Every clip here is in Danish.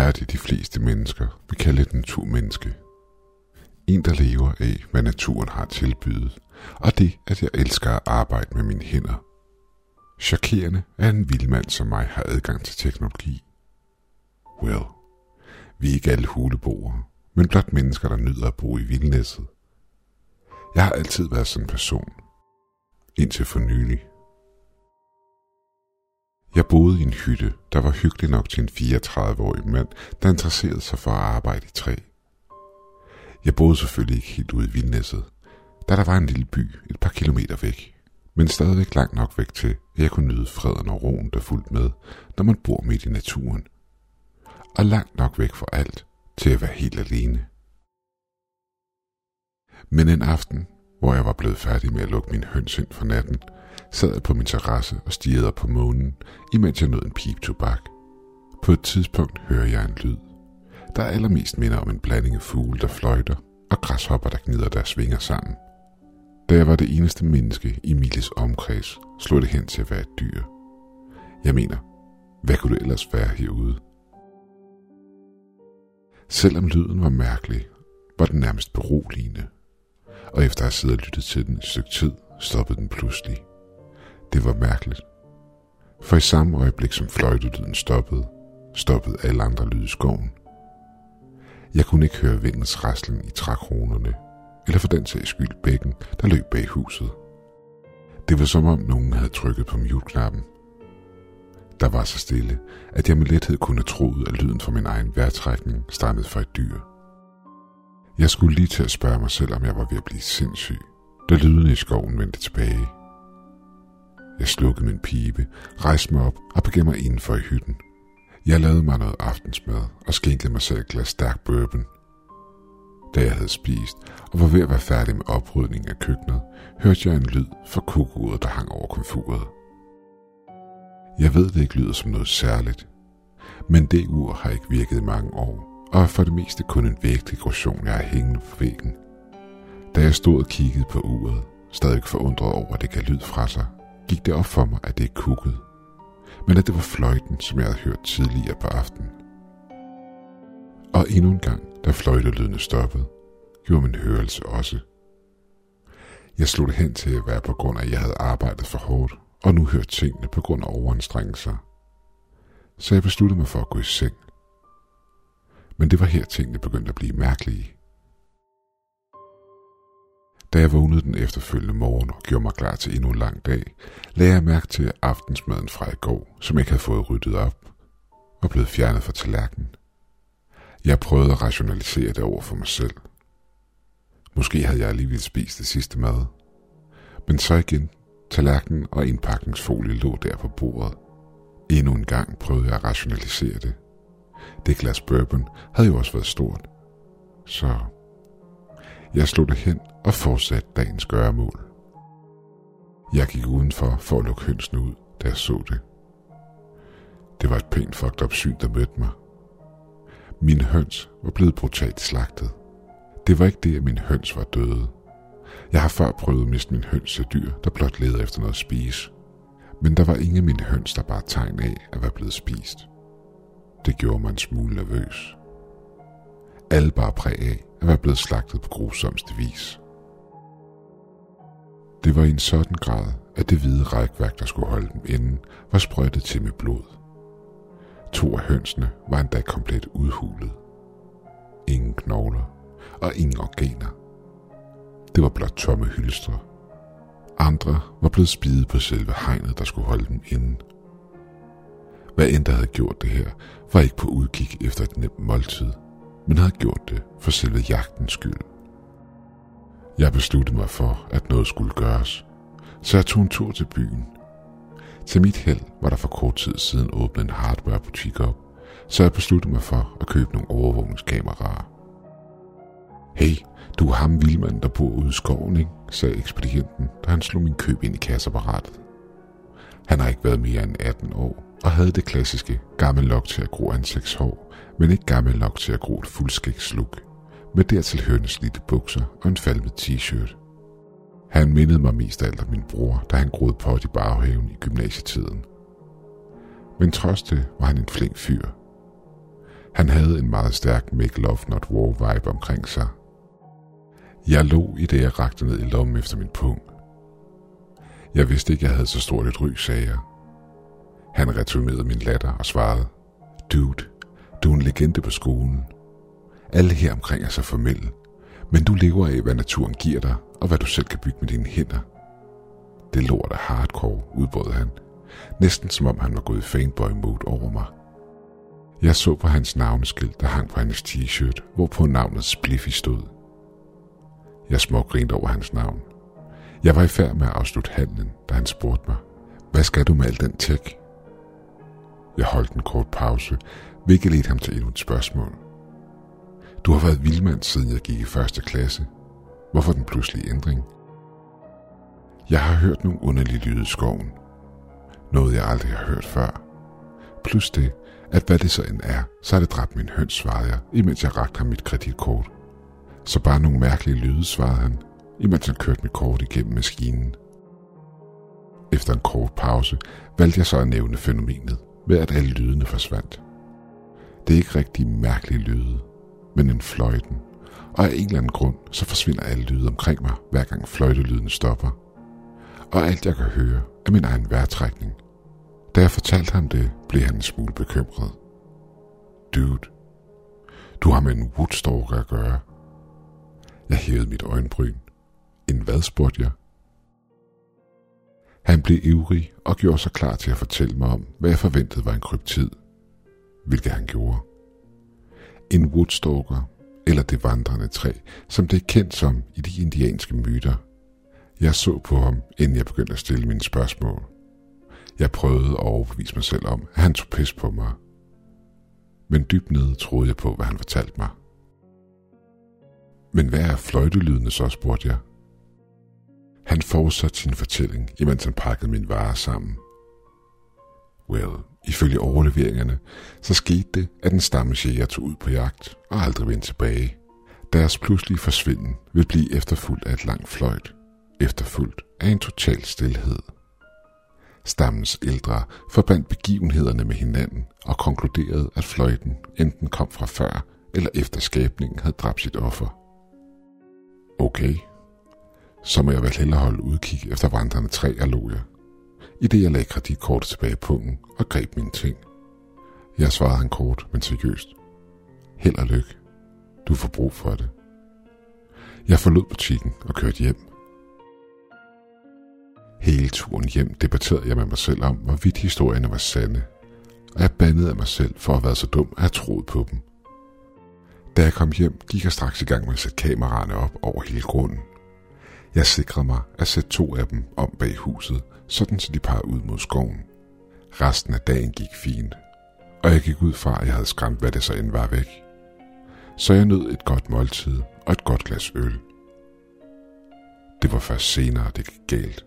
hjerte er de fleste mennesker vil kalde et naturmenneske. En, der lever af, hvad naturen har tilbydet, og det, at jeg elsker at arbejde med mine hænder. Chokerende, at en vildmand som mig har adgang til teknologi. Well, vi er ikke alle huleboere, men blot mennesker, der nyder at bo i vildnæsset. Jeg har altid været sådan en person. Indtil for nylig. Jeg boede i en hytte, der var hyggelig nok til en 34-årig mand, der interesserede sig for at arbejde i træ. Jeg boede selvfølgelig ikke helt ude i vildnæsset, da der var en lille by et par kilometer væk, men stadigvæk langt nok væk til, at jeg kunne nyde freden og roen, der fulgte med, når man bor midt i naturen. Og langt nok væk fra alt, til at være helt alene. Men en aften, hvor jeg var blevet færdig med at lukke min høns ind for natten, sad jeg på min terrasse og stirrede op på månen, imens jeg nåede en pip tobak. På et tidspunkt hører jeg en lyd, der allermest minder om en blanding af fugle, der fløjter, og græshopper, der gnider deres vinger sammen. Da jeg var det eneste menneske i Miles omkreds, slog det hen til at være et dyr. Jeg mener, hvad kunne det ellers være herude? Selvom lyden var mærkelig, var den nærmest beroligende. Og efter at have siddet og lyttet til den et stykke tid, stoppede den pludselig. Det var mærkeligt. For i samme øjeblik som fløjtelyden stoppede, stoppede alle andre lyde i skoven. Jeg kunne ikke høre vindens raslen i trækronerne, eller for den sags skyld bækken, der løb bag huset. Det var som om nogen havde trykket på mute-knappen. Der var så stille, at jeg med lethed kunne troet, at lyden fra min egen vejrtrækning stammede fra et dyr. Jeg skulle lige til at spørge mig selv, om jeg var ved at blive sindssyg, da lyden i skoven vendte tilbage. Jeg slukkede min pibe, rejste mig op og begav mig indenfor i hytten. Jeg lavede mig noget aftensmad og skænkede mig selv et glas stærk bourbon. Da jeg havde spist og var ved at være færdig med oprydningen af køkkenet, hørte jeg en lyd fra kukkeuret, der hang over komfuret. Jeg ved, det ikke lyder som noget særligt, men det ur har ikke virket i mange år, og er for det meste kun en vægdekoration, jeg har hængende på væggen. Da jeg stod og kiggede på uret, stadig forundret over, at det kan lyd fra sig, gik det op for mig, at det er kukkede, men at det var fløjten, som jeg havde hørt tidligere på aftenen. Og endnu en gang, da fløjtelydene stoppede, gjorde min hørelse også. Jeg slog det hen til at være på grund af, at jeg havde arbejdet for hårdt, og nu hørte tingene på grund af overanstrengelser. Så jeg besluttede mig for at gå i seng. Men det var her tingene begyndte at blive mærkelige. Da jeg vågnede den efterfølgende morgen og gjorde mig klar til endnu en lang dag, lagde jeg mærke til aftensmaden fra i går, som jeg ikke havde fået ryddet op, og blevet fjernet fra tallerkenen. Jeg prøvede at rationalisere det over for mig selv. Måske havde jeg alligevel spist det sidste mad. Men så igen, tallerkenen og indpakningsfolie lå der på bordet. Endnu en gang prøvede jeg at rationalisere det. Det glas bourbon havde jo også været stort. Så jeg slog det hen og fortsatte dagens gøremål. Jeg gik udenfor for at lukke hønsene ud, da jeg så det. Det var et pænt fucked up syn, der mødte mig. Min høns var blevet brutalt slagtet. Det var ikke det, at min høns var døde. Jeg har før prøvet at miste min høns til dyr, der blot leder efter noget at spise. Men der var ingen af mine høns, der bare tegn af at være blevet spist. Det gjorde mig en smule nervøs. Alle bare præg af at være blevet slagtet på grusomste vis. Det var i en sådan grad, at det hvide rækværk, der skulle holde dem inden, var sprøjtet til med blod. To af hønsene var endda komplet udhulet. Ingen knogler og ingen organer. Det var blot tomme hylstre. Andre var blevet spidet på selve hegnet, der skulle holde dem inde. Hvad end der havde gjort det her, var ikke på udkig efter et nemt måltid, men havde gjort det for selve jagtens skyld. Jeg besluttede mig for, at noget skulle gøres, så jeg tog en tur til byen. Til mit held var der for kort tid siden åbnet en hardwarebutik op, så jeg besluttede mig for at købe nogle overvågningskameraer. Hey, du er ham vildmand, der bor ude i skoven, ikke? sagde ekspedienten, da han slog min køb ind i kasseapparatet. Han har ikke været mere end 18 år, og havde det klassiske gammel nok til at gro ansigtshår, men ikke gammel nok til at gro et fuldskægsluk, med dertil hørende slidte bukser og en falmet t-shirt. Han mindede mig mest af alt om min bror, da han groede på i baghaven i gymnasietiden. Men trods det var han en flink fyr. Han havde en meget stærk Make Love Not War vibe omkring sig. Jeg lå i det, jeg rakte ned i lommen efter min pung. Jeg vidste ikke, jeg havde så stort et ry, sagde jeg. Han returnerede min latter og svarede, Dude, du er en legende på skolen. Alle her omkring er så formelle, men du lever af, hvad naturen giver dig, og hvad du selv kan bygge med dine hænder. Det lort er hardcore, udbrød han, næsten som om han var gået i fanboy-mode over mig. Jeg så på hans navneskilt, der hang på hans t-shirt, hvorpå navnet Spliffy stod. Jeg smågrinte over hans navn. Jeg var i færd med at afslutte handlen, da han spurgte mig, hvad skal du med al den tech? Jeg holdt en kort pause, hvilket ledte ham til endnu et spørgsmål. Du har været vildmand, siden jeg gik i første klasse. Hvorfor den pludselige ændring? Jeg har hørt nogle underlige lyde i skoven. Noget, jeg aldrig har hørt før. Plus det, at hvad det så end er, så har det dræbt min høns, svarede jeg, imens jeg rakte ham mit kreditkort. Så bare nogle mærkelige lyde, svarede han, imens han kørte mit kort igennem maskinen. Efter en kort pause valgte jeg så at nævne fænomenet ved at alle lydene forsvandt. Det er ikke rigtig mærkelige lyde, men en fløjten, og af en eller anden grund, så forsvinder alle lyde omkring mig, hver gang fløjtelyden stopper. Og alt jeg kan høre, er min egen vejrtrækning. Da jeg fortalte ham det, blev han en smule bekymret. Dude, du har med en woodstalker at gøre. Jeg hævede mit øjenbryn. En hvad, spurgte jeg. Han blev ivrig og gjorde sig klar til at fortælle mig om, hvad jeg forventede var en kryptid, hvilket han gjorde. En woodstalker, eller det vandrende træ, som det er kendt som i de indianske myter. Jeg så på ham, inden jeg begyndte at stille mine spørgsmål. Jeg prøvede at overbevise mig selv om, at han tog pis på mig. Men dybt nede troede jeg på, hvad han fortalte mig. Men hvad er fløjtelydene så, spurgte jeg. Han fortsatte sin fortælling, imens han pakkede min varer sammen. Well, ifølge overleveringerne, så skete det, at en stammesjæger tog ud på jagt og aldrig vendte tilbage. Deres pludselige forsvinden vil blive efterfulgt af et langt fløjt, efterfulgt af en total stillhed. Stammens ældre forbandt begivenhederne med hinanden og konkluderede, at fløjten enten kom fra før eller efter skabningen havde dræbt sit offer. Okay, så må jeg vel hellere holde udkig efter vandrende træer, lå jeg. I det jeg lagde kreditkortet tilbage i pungen og greb mine ting. Jeg svarede han kort, men seriøst. Held og lykke. Du får brug for det. Jeg forlod butikken og kørte hjem. Hele turen hjem debatterede jeg med mig selv om, hvorvidt historierne var sande, og jeg bandede af mig selv for at have været så dum at have troet på dem. Da jeg kom hjem, gik jeg straks i gang med at sætte kameraerne op over hele grunden. Jeg sikrer mig at sætte to af dem om bag huset, sådan så de peger ud mod skoven. Resten af dagen gik fint, og jeg gik ud fra, at jeg havde skræmt, hvad det så end var væk. Så jeg nød et godt måltid og et godt glas øl. Det var først senere, det gik galt.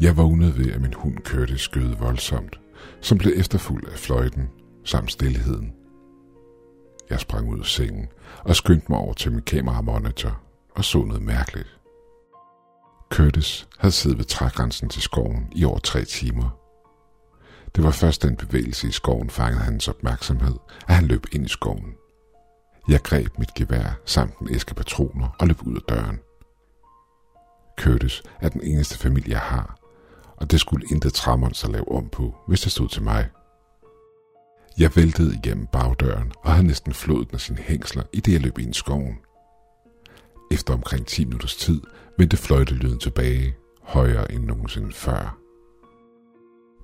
Jeg vågnede ved, at min hund kørte skød voldsomt, som blev efterfulgt af fløjten samt stillheden. Jeg sprang ud af sengen og skyndte mig over til min kameramonitor og så noget mærkeligt. Curtis havde siddet ved trægrænsen til skoven i over tre timer. Det var først den bevægelse i skoven fangede hans opmærksomhed, at han løb ind i skoven. Jeg greb mit gevær samt en æske patroner og løb ud af døren. Curtis er den eneste familie, jeg har, og det skulle intet så lave om på, hvis det stod til mig. Jeg væltede igennem bagdøren og havde næsten flået den af sine hængsler, i det jeg løb ind i skoven. Efter omkring 10 minutters tid vendte fløjtelyden tilbage, højere end nogensinde før.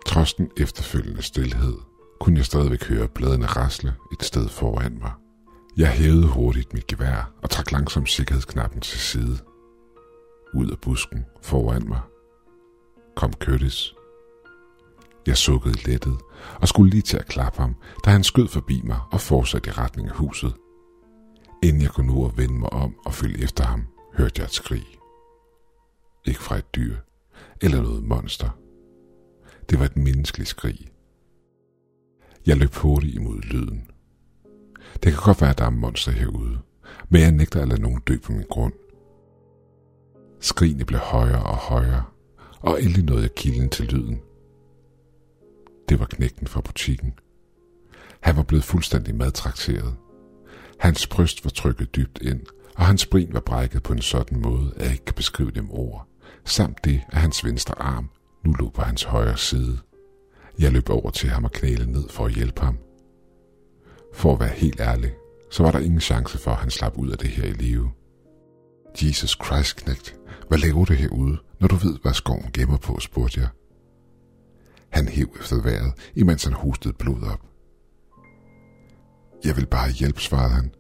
Trods den efterfølgende stillhed, kunne jeg stadigvæk høre bladene rasle et sted foran mig. Jeg hævede hurtigt mit gevær og trak langsomt sikkerhedsknappen til side. Ud af busken foran mig kom Curtis. Jeg sukkede lettet og skulle lige til at klappe ham, da han skød forbi mig og fortsatte i retning af huset. Inden jeg kunne nå at vende mig om og følge efter ham, hørte jeg et skrig. Ikke fra et dyr eller noget monster. Det var et menneskeligt skrig. Jeg løb hurtigt imod lyden. Det kan godt være, at der er monster herude, men jeg nægter at lade nogen dø på min grund. Skrigene blev højere og højere, og endelig nåede jeg kilden til lyden. Det var knægten fra butikken. Han var blevet fuldstændig madtrakteret. Hans bryst var trykket dybt ind, og hans brin var brækket på en sådan måde, at jeg ikke kan beskrive dem ord, samt det, at hans venstre arm nu lå på hans højre side. Jeg løb over til ham og knælede ned for at hjælpe ham. For at være helt ærlig, så var der ingen chance for, at han slap ud af det her i live. Jesus Christ, knægt, hvad laver du herude, når du ved, hvad skoven gemmer på, spurgte jeg. Han hæv efter vejret, imens han hostede blod op. Jeg vil bare hjælpe, svarede han.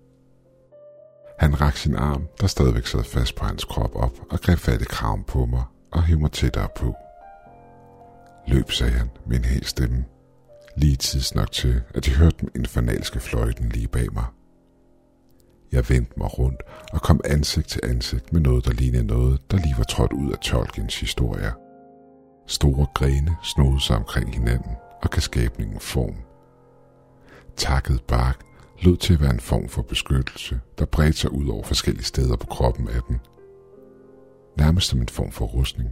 Han rak sin arm, der stadigvæk sad fast på hans krop op, og greb fat i kraven på mig og hævde mig tættere på. Løb, sagde han med en helt stemme. Lige tids nok til, at jeg hørte den infernalske fløjten lige bag mig. Jeg vendte mig rundt og kom ansigt til ansigt med noget, der lignede noget, der lige var trådt ud af Tolkiens historier. Store grene snodede sig omkring hinanden og kan skabningen form. Takket bark lød til at være en form for beskyttelse, der bredte sig ud over forskellige steder på kroppen af den. Nærmest som en form for rustning.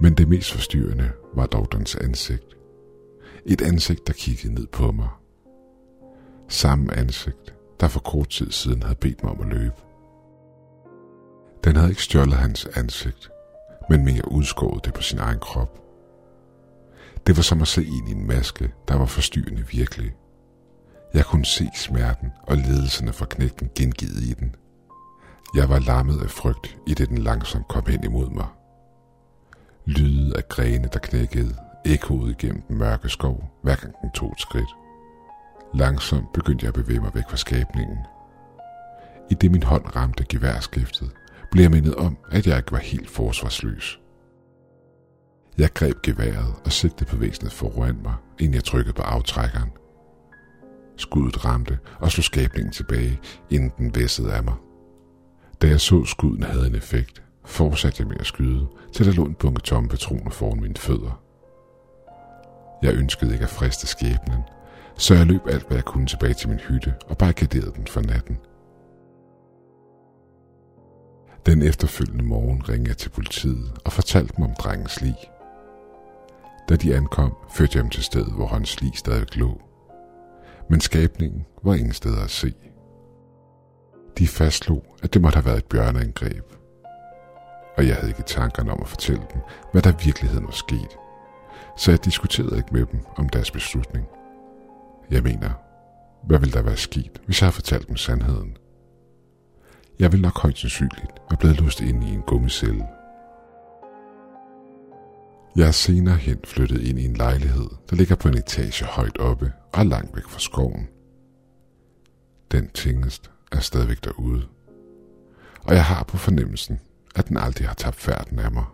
Men det mest forstyrrende var dog dens ansigt. Et ansigt, der kiggede ned på mig. Samme ansigt, der for kort tid siden havde bedt mig om at løbe. Den havde ikke stjålet hans ansigt, men mere udskåret det på sin egen krop. Det var som at se ind i en maske, der var forstyrrende virkelig. Jeg kunne se smerten og ledelserne fra knægten gengivet i den. Jeg var lammet af frygt, i det den langsomt kom hen imod mig. Lyde af grene, der knækkede, ekkoede igennem den mørke skov, hver gang den tog et skridt. Langsomt begyndte jeg at bevæge mig væk fra skabningen. I det min hånd ramte geværskiftet, blev jeg mindet om, at jeg ikke var helt forsvarsløs. Jeg greb geværet og sigtede på væsenet foran mig, inden jeg trykkede på aftrækkeren. Skuddet ramte og slog skabningen tilbage, inden den væssede af mig. Da jeg så, skuden havde en effekt, fortsatte jeg med at skyde, til der lå en bunke tomme patroner foran mine fødder. Jeg ønskede ikke at friste skæbnen, så jeg løb alt, hvad jeg kunne tilbage til min hytte og barrikaderede den for natten. Den efterfølgende morgen ringede jeg til politiet og fortalte dem om drengens lig. Da de ankom, førte jeg dem til stedet, hvor hans lig stadig lå. Men skabningen var ingen steder at se. De fastslog, at det måtte have været et bjørneangreb. Og jeg havde ikke tankerne om at fortælle dem, hvad der i virkeligheden var sket. Så jeg diskuterede ikke med dem om deres beslutning. Jeg mener, hvad ville der være sket, hvis jeg havde fortalt dem sandheden? Jeg ville nok højst sandsynligt være blevet låst ind i en gummicelle. Jeg er senere hen flyttet ind i en lejlighed, der ligger på en etage højt oppe og er langt væk fra skoven. Den tingest er stadigvæk derude, og jeg har på fornemmelsen, at den aldrig har tabt færden af mig.